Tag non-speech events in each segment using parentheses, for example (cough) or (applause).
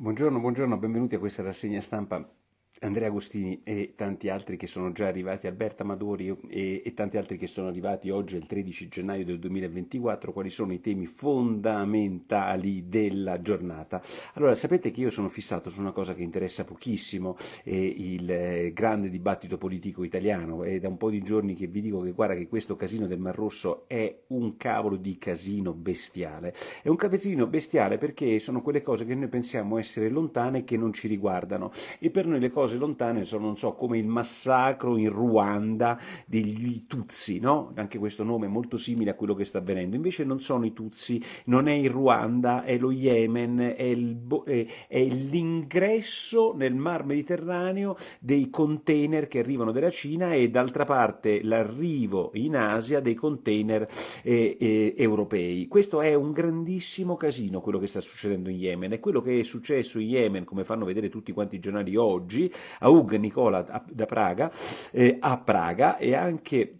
Buongiorno, buongiorno, benvenuti a questa rassegna stampa Andrea Agostini e tanti altri che sono già arrivati, Alberta Madori e, e, tanti altri che sono arrivati oggi, il 13 gennaio del 2024, quali sono i temi fondamentali della giornata. Allora, sapete che io sono fissato su una cosa che interessa pochissimo, eh, il grande dibattito politico italiano, è da un po' di giorni che vi dico che guarda che questo casino del Mar Rosso è un cavolo di casino bestiale. È un casino bestiale perché sono quelle cose che noi pensiamo essere lontane e che non ci riguardano e per noi le cose cose lontane sono, non so, come il massacro in Ruanda degli Tutsi, no? Anche questo nome è molto simile a quello che sta avvenendo. Invece non sono i Tutsi, non è il Ruanda, è lo Yemen, è, il, è, è l'ingresso nel Mar Mediterraneo dei container che arrivano dalla Cina e d'altra parte l'arrivo in Asia dei container eh, eh, europei. Questo è un grandissimo casino quello che sta succedendo in Yemen e quello che è successo in Yemen, come fanno vedere tutti quanti i giornali oggi, Aug Nicola da Praga, eh, a Praga e anche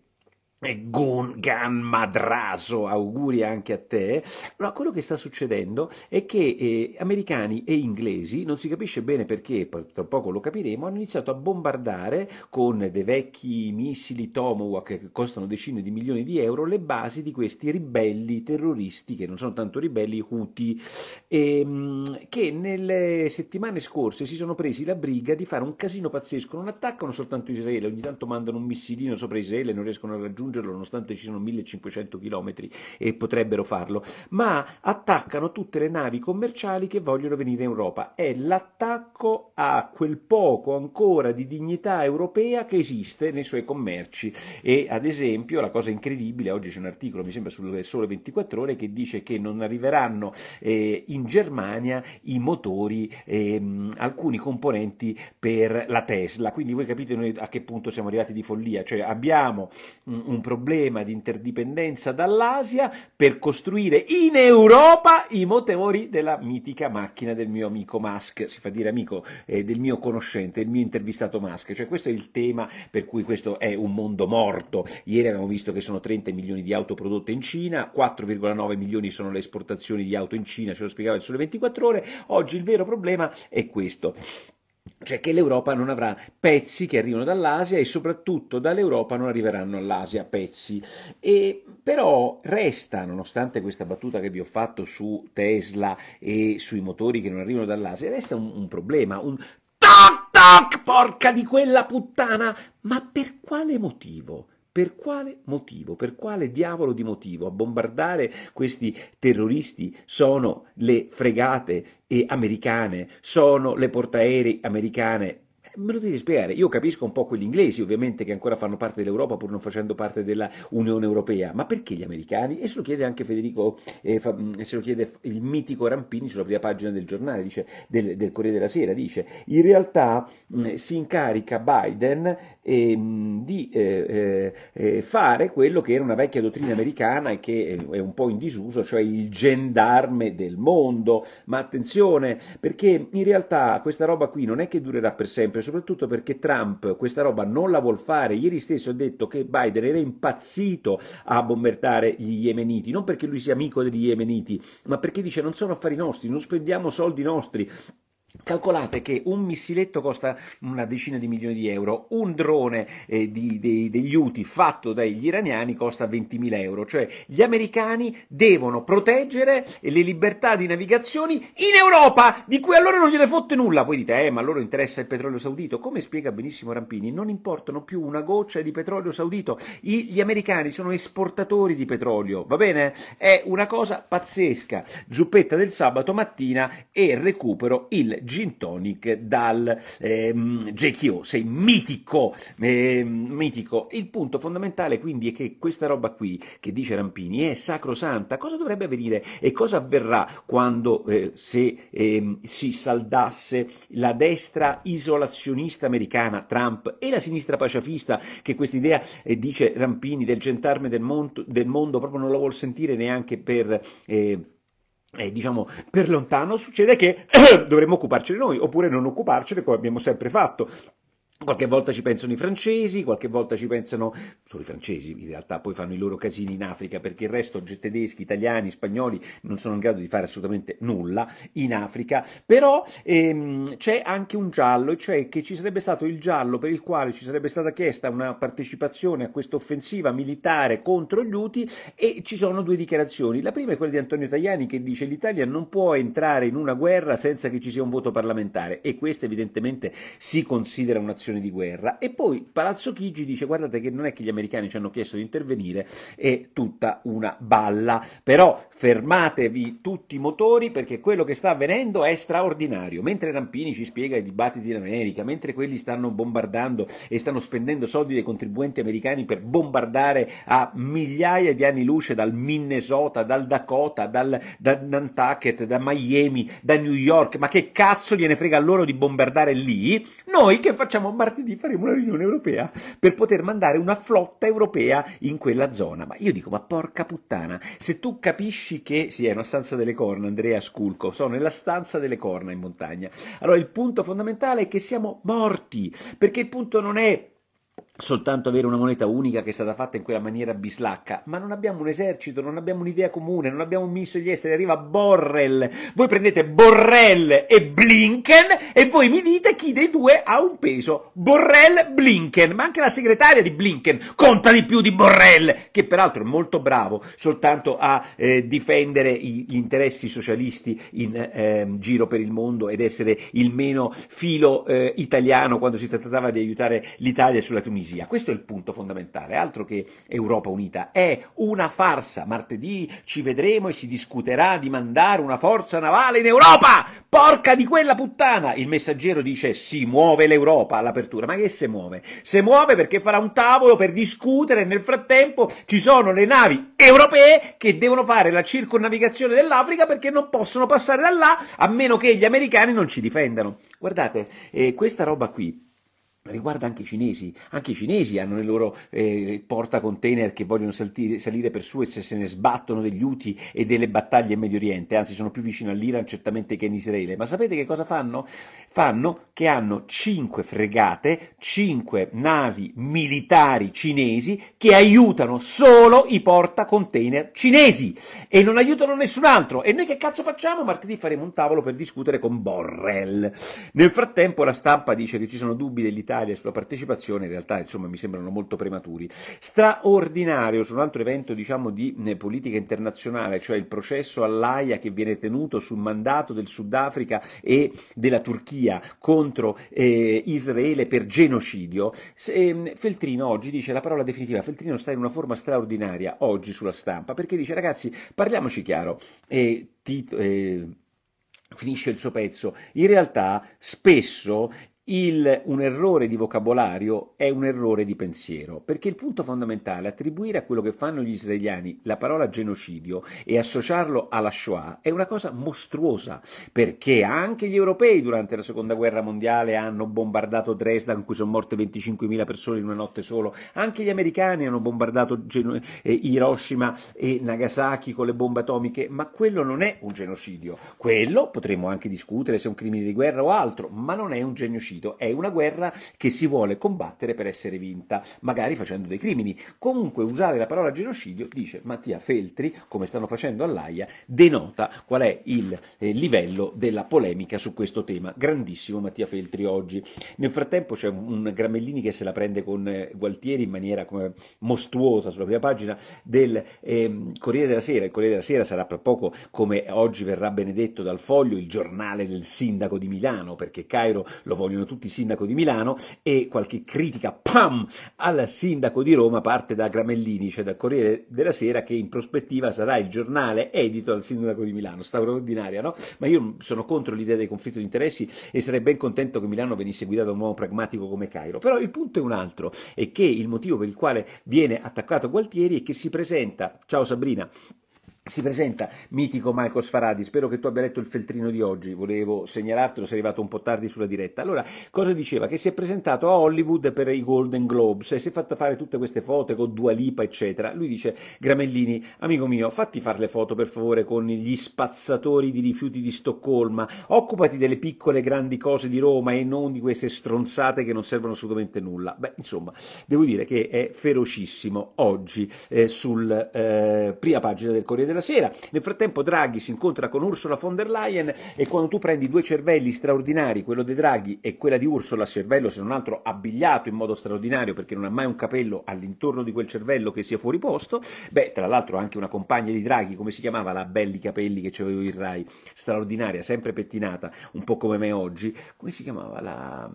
Gun, Gan Madraso, auguri anche a te. Allora, quello che sta succedendo è che eh, americani e inglesi, non si capisce bene perché, tra poco lo capiremo, hanno iniziato a bombardare con dei vecchi missili Tomahawk che costano decine di milioni di euro le basi di questi ribelli terroristi, che non sono tanto ribelli, Houthi, ehm, che nelle settimane scorse si sono presi la briga di fare un casino pazzesco. Non attaccano soltanto Israele, ogni tanto mandano un missilino sopra Israele e non riescono a raggiungere raggiungerlo nonostante ci sono 1500 km e potrebbero farlo, ma attaccano tutte le navi commerciali che vogliono venire in Europa. È l'attacco a quel poco ancora di dignità europea che esiste nei suoi commerci. E ad esempio la cosa incredibile, oggi c'è un articolo, mi sembra sul Sole 24 ore, che dice che non arriveranno eh, in Germania i motori, eh, alcuni componenti per la Tesla. Quindi voi capite a che punto siamo arrivati di follia, cioè abbiamo un un problema di interdipendenza dall'Asia per costruire in Europa i motori della mitica macchina del mio amico Musk, si fa dire amico eh, del mio conoscente, del mio intervistato Musk, cioè questo è il tema per cui questo è un mondo morto. Ieri abbiamo visto che sono 30 milioni di auto prodotte in Cina, 4,9 milioni sono le esportazioni di auto in Cina, ce lo spiegava il Sole 24 ore, oggi il vero problema è questo cioè che l'Europa non avrà pezzi che arrivano dall'Asia e soprattutto dall'Europa non arriveranno all'Asia pezzi. E però resta, nonostante questa battuta che vi ho fatto su Tesla e sui motori che non arrivano dall'Asia, resta un, un problema, un toc toc, porca di quella puttana! Ma per quale motivo? Per quale motivo? Per quale diavolo di motivo? A bombardare questi terroristi sono le fregate americane, sono le portaerei americane Me lo devi spiegare. Io capisco un po' quelli inglesi, ovviamente, che ancora fanno parte dell'Europa pur non facendo parte dell'Unione Europea, ma perché gli americani? E se lo chiede anche Federico, eh, fa, mm, se lo chiede il mitico Rampini sulla prima pagina del giornale, dice, del, del Corriere della Sera, dice, in realtà mh, mm, si incarica Biden eh, di eh, eh, fare quello che era una vecchia dottrina americana e che è un po' in disuso, cioè il gendarme del mondo. Ma attenzione, perché in realtà questa roba qui non è che durerà per sempre, soprattutto perché Trump questa roba non la vuol fare. Ieri stesso ha detto che Biden era impazzito a bombardare gli yemeniti, non perché lui sia amico degli yemeniti, ma perché dice non sono affari nostri, non spendiamo soldi nostri. Calcolate che un missiletto costa una decina di milioni di euro, un drone eh, di, di, degli UTI fatto dagli iraniani costa 20.000 euro, cioè gli americani devono proteggere le libertà di navigazione in Europa, di cui allora non gliene fotte nulla. Voi dite, eh, ma a loro interessa il petrolio saudito. Come spiega benissimo Rampini, non importano più una goccia di petrolio saudito. I, gli americani sono esportatori di petrolio, va bene? È una cosa pazzesca. Zuppetta del sabato mattina e recupero il gin tonic dal ehm, JKO, sei mitico, eh, mitico. Il punto fondamentale quindi è che questa roba qui che dice Rampini è sacrosanta. Cosa dovrebbe avvenire e cosa avverrà quando eh, se eh, si saldasse la destra isolazionista americana, Trump, e la sinistra pacifista, che questa idea eh, dice Rampini del gentarme del mondo, del mondo proprio non la vuol sentire neanche per... Eh, eh, diciamo, per lontano, succede che (clears throat) dovremmo occuparcene noi, oppure non occuparcene come abbiamo sempre fatto. Qualche volta ci pensano i francesi, qualche volta ci pensano solo i francesi, in realtà poi fanno i loro casini in Africa perché il resto tedeschi, italiani, spagnoli non sono in grado di fare assolutamente nulla in Africa, però ehm, c'è anche un giallo, cioè che ci sarebbe stato il giallo per il quale ci sarebbe stata chiesta una partecipazione a questa offensiva militare contro gli Uti e ci sono due dichiarazioni. La prima è quella di Antonio Tajani che dice l'Italia non può entrare in una guerra senza che ci sia un voto parlamentare e questa evidentemente si considera un'azione situazione di guerra. E poi Palazzo Chigi dice: Guardate che non è che gli americani ci hanno chiesto di intervenire, è tutta una balla. Però fermatevi tutti i motori perché quello che sta avvenendo è straordinario. Mentre Rampini ci spiega i dibattiti in America, mentre quelli stanno bombardando e stanno spendendo soldi dei contribuenti americani per bombardare a migliaia di anni luce dal Minnesota, dal Dakota, dal, da Nantucket, da Miami, da New York, ma che cazzo gliene frega loro di bombardare lì? Noi che facciamo martedì faremo una riunione europea per poter mandare una flotta europea in quella zona. Ma io dico, ma porca puttana, se tu capisci che, sì, è una stanza delle corna, Andrea Sculco, sono nella stanza delle corna in montagna. Allora il punto fondamentale è che siamo morti, perché il punto non è soltanto avere una moneta unica che è stata fatta in quella maniera bislacca, ma non abbiamo un esercito, non abbiamo un'idea comune, non abbiamo un ministro degli esteri, arriva Borrell, voi prendete Borrell e Blinken e voi mi dite chi dei due ha un peso, Borrell, Blinken, ma anche la segretaria di Blinken conta di più di Borrell, che peraltro è molto bravo soltanto a eh, difendere gli interessi socialisti in eh, giro per il mondo ed essere il meno filo eh, italiano quando si trattava di aiutare l'Italia sulla Tunisia Tunisia. Questo è il punto fondamentale, altro che Europa Unita. È una farsa. Martedì ci vedremo e si discuterà di mandare una forza navale in Europa. Porca di quella puttana! Il messaggero dice si muove l'Europa all'apertura. Ma che si muove? Si muove perché farà un tavolo per discutere e nel frattempo ci sono le navi europee che devono fare la circonnavigazione dell'Africa perché non possono passare da là a meno che gli americani non ci difendano. Guardate, eh, questa roba qui riguarda anche i cinesi. Anche i cinesi hanno le loro eh, portacontainer che vogliono saltire, salire per Suez e se ne sbattono degli Uti e delle battaglie in Medio Oriente, anzi sono più vicino all'Iran certamente che in Israele. Ma sapete che cosa fanno? Fanno che hanno cinque fregate, cinque navi militari cinesi che aiutano solo i portacontainer cinesi e non aiutano nessun altro. E noi che cazzo facciamo? Martedì faremo un tavolo per discutere con Borrell. Nel frattempo la stampa dice che ci sono dubbi dell'Italia Italia sulla partecipazione in realtà insomma mi sembrano molto prematuri. Straordinario su un altro evento diciamo di eh, politica internazionale, cioè il processo all'AIA che viene tenuto sul mandato del Sudafrica e della Turchia contro eh, Israele per genocidio. Eh, Feltrino oggi dice la parola definitiva, Feltrino sta in una forma straordinaria oggi sulla stampa perché dice ragazzi parliamoci chiaro, eh, Tito, eh, finisce il suo pezzo. In realtà spesso il, un errore di vocabolario è un errore di pensiero, perché il punto fondamentale è attribuire a quello che fanno gli israeliani la parola genocidio e associarlo alla Shoah è una cosa mostruosa, perché anche gli europei durante la seconda guerra mondiale hanno bombardato Dresda in cui sono morte 25.000 persone in una notte solo, anche gli americani hanno bombardato Geno- eh, Hiroshima e Nagasaki con le bombe atomiche, ma quello non è un genocidio, quello potremmo anche discutere se è un crimine di guerra o altro, ma non è un genocidio genocidio, è una guerra che si vuole combattere per essere vinta, magari facendo dei crimini. Comunque usare la parola genocidio, dice Mattia Feltri, come stanno facendo all'AIA, denota qual è il eh, livello della polemica su questo tema. Grandissimo Mattia Feltri oggi. Nel frattempo c'è un, un Gramellini che se la prende con eh, Gualtieri in maniera come mostruosa sulla prima pagina del eh, Corriere della Sera. Il Corriere della Sera sarà tra poco, come oggi verrà benedetto dal foglio, il giornale del sindaco di Milano, perché Cairo lo vogliono tutti sindaco di Milano e qualche critica pam, al sindaco di Roma parte da Gramellini, cioè dal Corriere della Sera, che in prospettiva sarà il giornale edito dal sindaco di Milano. Straordinaria, no? Ma io sono contro l'idea del conflitto di interessi e sarei ben contento che Milano venisse guidata da un uomo pragmatico come Cairo. Però il punto è un altro, è che il motivo per il quale viene attaccato Gualtieri è che si presenta, ciao Sabrina, si presenta mitico Michael Sfaradi, spero che tu abbia letto il feltrino di oggi, volevo segnalartelo, sei arrivato un po' tardi sulla diretta. Allora, cosa diceva? Che si è presentato a Hollywood per i Golden Globes e si è fatto fare tutte queste foto con Dua Lipa, eccetera. Lui dice, Gramellini, amico mio, fatti fare le foto per favore con gli spazzatori di rifiuti di Stoccolma, occupati delle piccole grandi cose di Roma e non di queste stronzate che non servono assolutamente nulla. Beh, insomma, devo dire che è ferocissimo oggi eh, sul eh, prima pagina del Corriere della la sera. Nel frattempo Draghi si incontra con Ursula von der Leyen e quando tu prendi due cervelli straordinari, quello di Draghi e quella di Ursula, cervello se non altro abbigliato in modo straordinario perché non ha mai un capello all'intorno di quel cervello che sia fuori posto, beh, tra l'altro anche una compagna di Draghi, come si chiamava la belli capelli che avevo in Rai, straordinaria, sempre pettinata, un po' come me oggi, come si chiamava la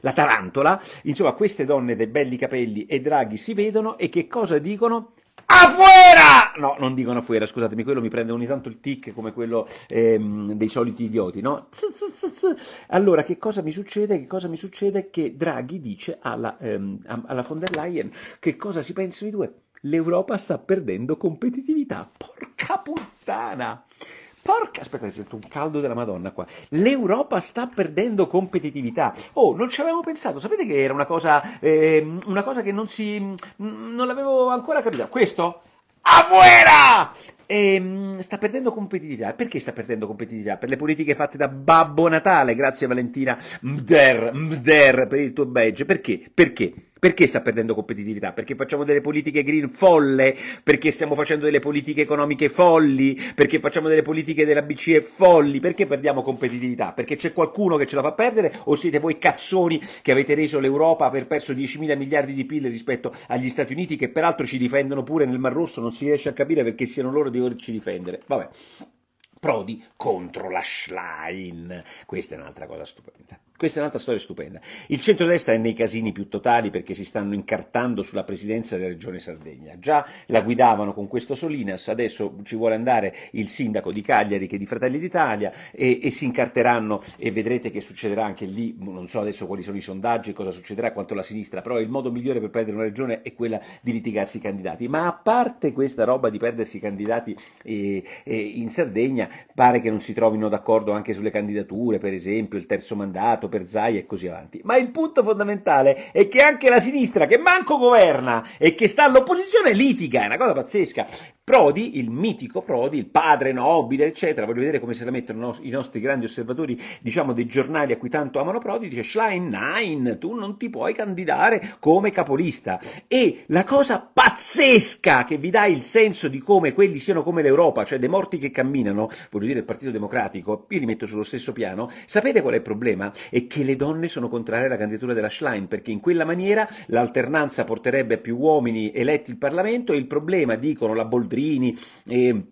la tarantola, insomma queste donne dei belli capelli e Draghi si vedono e che cosa dicono? Afuera! No, non dicono afuera, scusatemi, quello mi prende ogni tanto il tic come quello ehm, dei soliti idioti, no? Allora, che cosa mi succede? Che cosa mi succede? Che Draghi dice alla, ehm, alla von der Leyen che cosa si pensano i due? L'Europa sta perdendo competitività. Porca puttana! Porca, aspetta, sento un caldo della Madonna qua. L'Europa sta perdendo competitività. Oh, non ci avevo pensato. Sapete che era una cosa, eh, una cosa che non si, non l'avevo ancora capito. Questo? Afuera! E, ehm, sta perdendo competitività. Perché sta perdendo competitività? Per le politiche fatte da Babbo Natale. Grazie Valentina Mder, Mder per il tuo badge. Perché? Perché? Perché sta perdendo competitività? Perché facciamo delle politiche green folle? Perché stiamo facendo delle politiche economiche folli? Perché facciamo delle politiche della BCE folli? Perché perdiamo competitività? Perché c'è qualcuno che ce la fa perdere o siete voi cazzoni che avete reso l'Europa aver perso 10 mila miliardi di PIL rispetto agli Stati Uniti che peraltro ci difendono pure nel Mar Rosso? Non si riesce a capire perché siano loro di doverci difendere. Vabbè. Prodi contro la Schlein. Questa è un'altra cosa stupenda. Questa è un'altra storia stupenda. Il centrodestra è nei casini più totali perché si stanno incartando sulla presidenza della regione Sardegna. Già la guidavano con questo Solinas, adesso ci vuole andare il sindaco di Cagliari che è di Fratelli d'Italia e, e si incarteranno e vedrete che succederà anche lì, non so adesso quali sono i sondaggi, cosa succederà quanto la sinistra, però il modo migliore per prendere una regione è quella di litigarsi i candidati. Ma a parte questa roba di perdersi i candidati eh, eh, in Sardegna, pare che non si trovino d'accordo anche sulle candidature, per esempio il terzo mandato, per Zai e così avanti. Ma il punto fondamentale è che anche la sinistra, che manco governa e che sta all'opposizione, litiga, è una cosa pazzesca. Prodi, il mitico Prodi, il padre nobile, eccetera, voglio vedere come se la mettono i nostri grandi osservatori, diciamo, dei giornali a cui tanto amano Prodi, dice Schlein, nein, tu non ti puoi candidare come capolista. E la cosa pazzesca che vi dà il senso di come quelli siano come l'Europa, cioè dei morti che camminano, voglio dire il Partito Democratico, io li metto sullo stesso piano, sapete qual è il problema? È che le donne sono contrarie alla candidatura della Schlein, perché in quella maniera l'alternanza porterebbe a più uomini eletti il Parlamento e il problema, dicono la Boldrini, e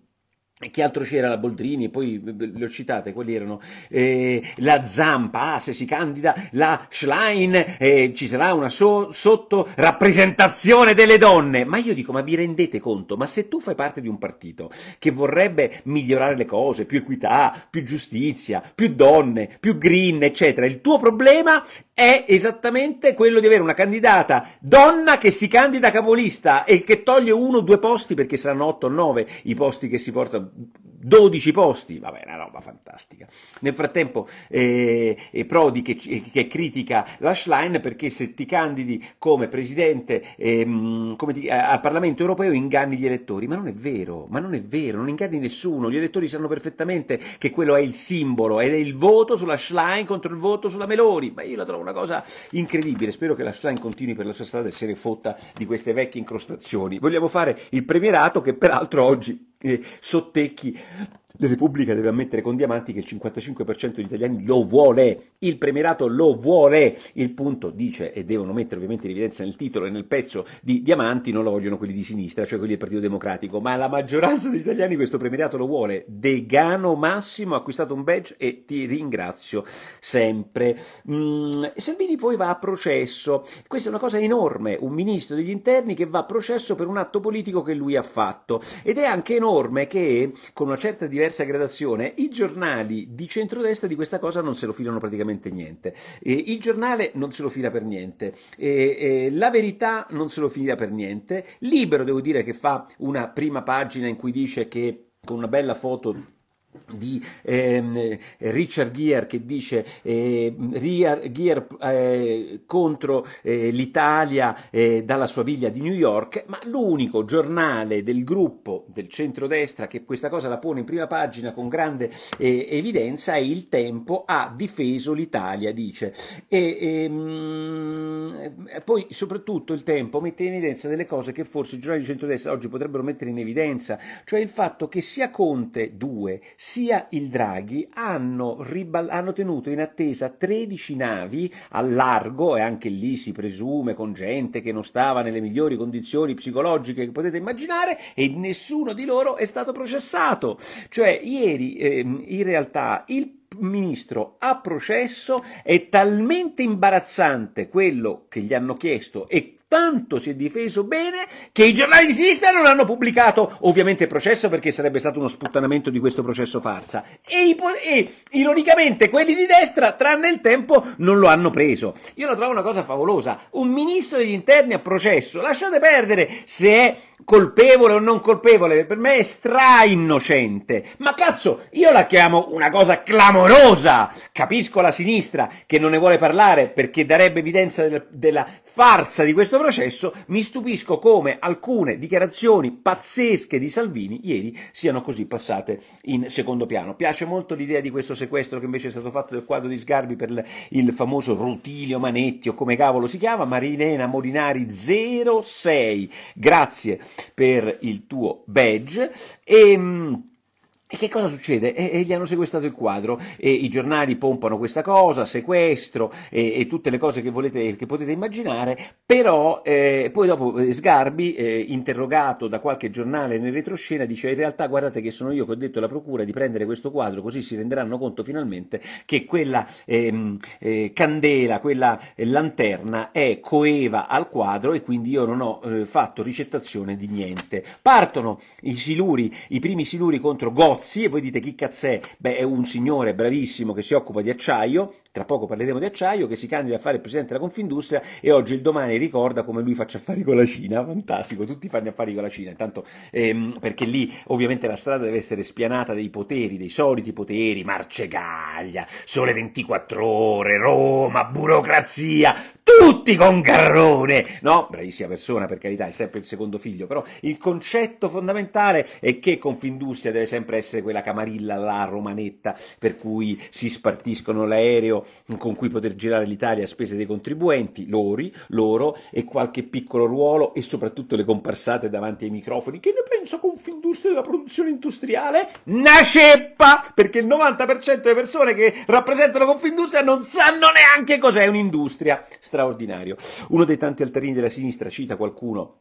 chi altro c'era? La Boldrini, poi le ho citate, quelli erano eh, la Zampa, ah, se si candida la Schlein, eh, ci sarà una so, sotto rappresentazione delle donne. Ma io dico, ma vi rendete conto? Ma se tu fai parte di un partito che vorrebbe migliorare le cose, più equità, più giustizia, più donne, più green, eccetera, il tuo problema è esattamente quello di avere una candidata donna che si candida capolista e che toglie uno o due posti, perché saranno otto o nove i posti che si portano 12 posti, vabbè, una roba fantastica. Nel frattempo eh, Prodi che, che, critica la Schlein perché se ti candidi come presidente eh, come ti, al Parlamento europeo inganni gli elettori, ma non è vero, ma non è vero, non inganni nessuno, gli elettori sanno perfettamente che quello è il simbolo, ed è il voto sulla Schlein contro il voto sulla Meloni, ma io la trovo una cosa incredibile, spero che la Schlein continui per la sua strada e se ne fotta di queste vecchie incrostazioni. Vogliamo fare il premierato che peraltro oggi えー、背負っていき、la Repubblica deve ammettere con Diamanti che il 55% degli italiani lo vuole, il premierato lo vuole, il punto dice, e devono mettere ovviamente in evidenza nel titolo e nel pezzo di Diamanti, non lo vogliono quelli di sinistra, cioè quelli del Partito Democratico, ma la maggioranza degli italiani questo premierato lo vuole. Degano Massimo ha acquistato un badge e ti ringrazio sempre. Mm, Salvini poi va a processo, questa è una cosa enorme, un ministro degli interni che va a processo per un atto politico che lui ha fatto. Ed è anche enorme che con una certa diversità diversa gradazione, i giornali di centrodestra di questa cosa non se lo filano praticamente niente. E il giornale non se lo fila per niente. E, e la verità non se lo fila per niente. Libero, devo dire, che fa una prima pagina in cui dice che con una bella foto di ehm, Richard Gere che dice eh, Gere eh, contro eh, l'Italia eh, dalla sua villa di New York, ma l'unico giornale del gruppo del centrodestra che questa cosa la pone in prima pagina con grande eh, evidenza è Il Tempo ha difeso l'Italia, dice. E, ehm, poi soprattutto Il Tempo mette in evidenza delle cose che forse i giornali di centrodestra oggi potrebbero mettere in evidenza, cioè il fatto che sia Conte 2 sia il Draghi hanno, riball- hanno tenuto in attesa 13 navi al largo e anche lì si presume con gente che non stava nelle migliori condizioni psicologiche che potete immaginare e nessuno di loro è stato processato. Cioè ieri eh, in realtà il ministro a processo è talmente imbarazzante quello che gli hanno chiesto e tanto si è difeso bene che i giornali di sinistra non hanno pubblicato ovviamente il processo perché sarebbe stato uno sputtanamento di questo processo farsa. E, e ironicamente quelli di destra tranne il tempo non lo hanno preso. Io la trovo una cosa favolosa. Un ministro degli interni a processo. Lasciate perdere se è colpevole o non colpevole per me è stra innocente ma cazzo io la chiamo una cosa clamorosa capisco la sinistra che non ne vuole parlare perché darebbe evidenza della, della farsa di questo processo, mi stupisco come alcune dichiarazioni pazzesche di Salvini ieri siano così passate in secondo piano. Piace molto l'idea di questo sequestro che invece è stato fatto del quadro di Sgarbi per il famoso Rutilio Manetti o come cavolo si chiama, Marilena Molinari 06. Grazie per il tuo badge. E, ehm, e che cosa succede? E, e, gli hanno sequestrato il quadro e i giornali pompano questa cosa, sequestro e, e tutte le cose che, volete, che potete immaginare, però eh, poi dopo eh, Sgarbi, eh, interrogato da qualche giornale nel retroscena, dice in realtà guardate che sono io che ho detto alla procura di prendere questo quadro così si renderanno conto finalmente che quella ehm, eh, candela, quella lanterna è coeva al quadro e quindi io non ho eh, fatto ricettazione di niente. Partono i siluri, i primi siluri contro Gotham, Gozzi e voi dite chi cazz'è? Beh, è un signore bravissimo che si occupa di acciaio, tra poco parleremo di acciaio, che si candida a fare il presidente della Confindustria e oggi il domani ricorda come lui faccia affari con la Cina, fantastico, tutti fanno affari con la Cina, intanto ehm, perché lì ovviamente la strada deve essere spianata dei poteri, dei soliti poteri, Marcegaglia, Sole 24 ore, Roma, burocrazia, tutti con Garrone, no? Bravissima persona, per carità, è sempre il secondo figlio, però il concetto fondamentale è che Confindustria deve sempre essere quella camarilla là, romanetta, per cui si spartiscono l'aereo con cui poter girare l'Italia a spese dei contribuenti, loro, loro, e qualche piccolo ruolo, e soprattutto le comparsate davanti ai microfoni. Che ne pensa Confindustria della produzione industriale? Una ceppa! Perché il 90% delle persone che rappresentano Confindustria non sanno neanche cos'è un'industria straordinario. Uno dei tanti altarini della sinistra cita qualcuno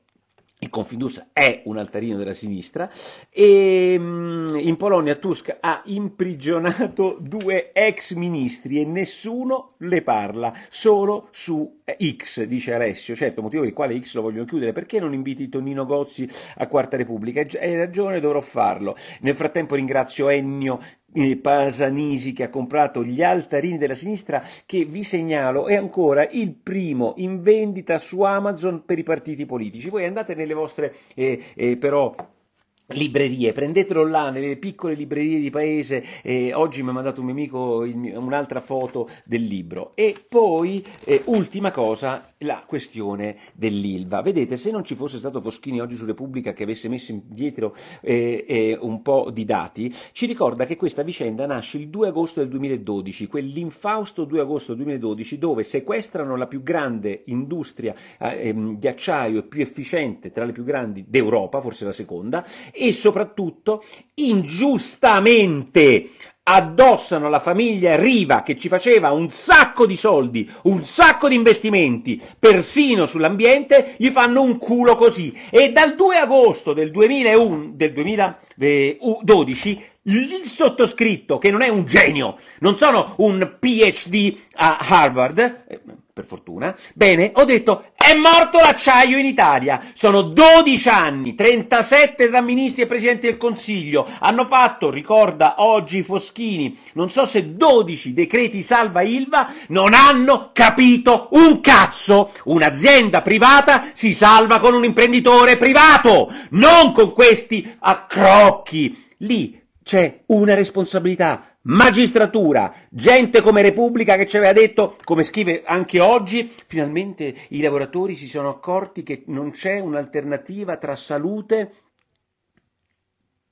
il Confindustria è un altarino della sinistra e mm, in Polonia Tusk ha imprigionato due ex ministri e nessuno le parla, solo su X, dice Alessio. Certo, motivo per il quale X lo vogliono chiudere, perché non inviti Tonino Gozzi a Quarta Repubblica? Hai ragione, dovrò farlo. Nel frattempo ringrazio Ennio Pasanisi che ha comprato gli altarini della sinistra che vi segnalo è ancora il primo in vendita su Amazon per i partiti politici. Voi andate nelle vostre eh, eh, però librerie, prendetelo là nelle piccole librerie di paese, eh, oggi mi ha mandato un mio amico il, un'altra foto del libro e poi eh, ultima cosa la questione dell'Ilva. Vedete, se non ci fosse stato Foschini oggi su Repubblica che avesse messo indietro eh, eh, un po' di dati, ci ricorda che questa vicenda nasce il 2 agosto del 2012, quell'infausto 2 agosto 2012 dove sequestrano la più grande industria eh, ehm, di acciaio e più efficiente tra le più grandi d'Europa, forse la seconda, e soprattutto ingiustamente addossano alla famiglia Riva che ci faceva un sacco di soldi, un sacco di investimenti, persino sull'ambiente, gli fanno un culo così. E dal 2 agosto del, 2001, del 2012 il sottoscritto, che non è un genio, non sono un PhD a Harvard, eh, per fortuna. Bene, ho detto, è morto l'acciaio in Italia. Sono 12 anni, 37 tra ministri e presidenti del Consiglio. Hanno fatto, ricorda oggi Foschini, non so se 12 decreti salva Ilva, non hanno capito un cazzo. Un'azienda privata si salva con un imprenditore privato, non con questi accrocchi lì c'è una responsabilità, magistratura, gente come Repubblica che ci aveva detto, come scrive anche oggi, finalmente i lavoratori si sono accorti che non c'è un'alternativa tra salute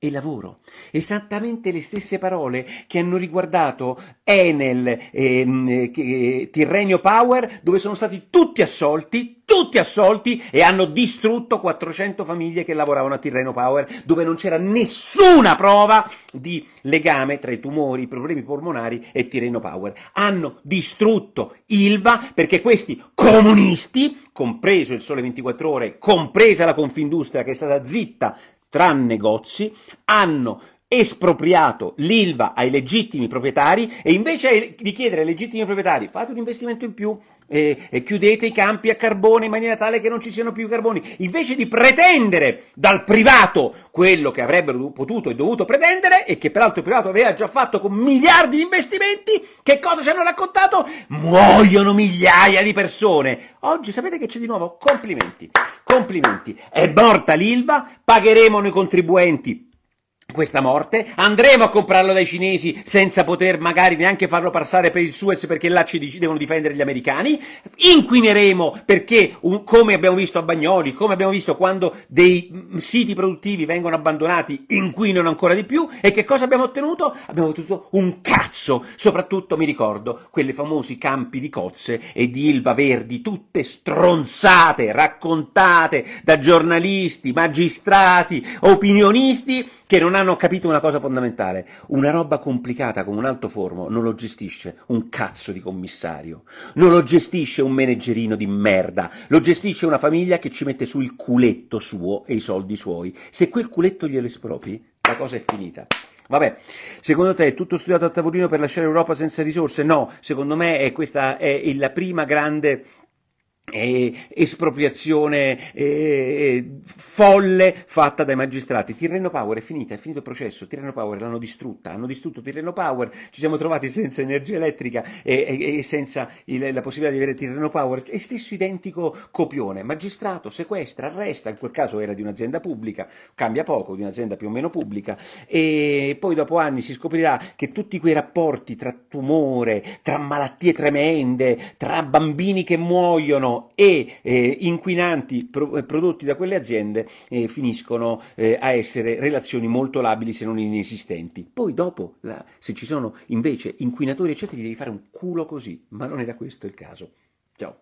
e lavoro. Esattamente le stesse parole che hanno riguardato Enel, ehm, eh, Tirrenio Power, dove sono stati tutti assolti, tutti assolti e hanno distrutto 400 famiglie che lavoravano a Tirreno Power, dove non c'era nessuna prova di legame tra i tumori, i problemi polmonari e Tirreno Power. Hanno distrutto Ilva perché questi comunisti, compreso il Sole 24 Ore, compresa la Confindustria che è stata zitta tra negozi, hanno espropriato l'ILVA ai legittimi proprietari e invece di chiedere ai legittimi proprietari fate un investimento in più, eh, eh, chiudete i campi a carbone in maniera tale che non ci siano più carboni, invece di pretendere dal privato quello che avrebbero potuto e dovuto pretendere e che peraltro il privato aveva già fatto con miliardi di investimenti, che cosa ci hanno raccontato? Muoiono migliaia di persone. Oggi sapete che c'è di nuovo? Complimenti, complimenti. È morta l'Ilva, pagheremo noi contribuenti questa morte, andremo a comprarlo dai cinesi senza poter magari neanche farlo passare per il Suez perché là ci devono difendere gli americani, inquineremo perché, un, come abbiamo visto a Bagnoli, come abbiamo visto quando dei mm, siti produttivi vengono abbandonati, inquinano ancora di più e che cosa abbiamo ottenuto? Abbiamo ottenuto un cazzo, soprattutto mi ricordo quelli famosi campi di cozze e di Ilva Verdi, tutte stronzate, raccontate da giornalisti, magistrati, opinionisti che non hanno capito una cosa fondamentale. Una roba complicata come un alto forno non lo gestisce un cazzo di commissario, non lo gestisce un meneggerino di merda, lo gestisce una famiglia che ci mette sul culetto suo e i soldi suoi. Se quel culetto glielo espropi, la cosa è finita. Vabbè, secondo te è tutto studiato a tavolino per lasciare l'Europa senza risorse? No, secondo me è questa è la prima grande eh, espropriazione eh, folle fatta dai magistrati. Tirreno Power è finita, è finito il processo. Tirreno Power l'hanno distrutta, hanno distrutto Tirreno Power. Ci siamo trovati senza energia elettrica e, e, e senza il, la possibilità di avere Tirreno Power. È stesso identico copione. Magistrato, sequestra, arresta. In quel caso era di un'azienda pubblica, cambia poco, di un'azienda più o meno pubblica. E poi dopo anni si scoprirà che tutti quei rapporti tra tumore, tra malattie tremende, tra bambini che muoiono e eh, inquinanti pro- eh, prodotti da quelle aziende eh, finiscono eh, a essere relazioni molto labili se non inesistenti. Poi dopo, la, se ci sono invece inquinatori eccetera, devi fare un culo così, ma non era questo il caso. Ciao.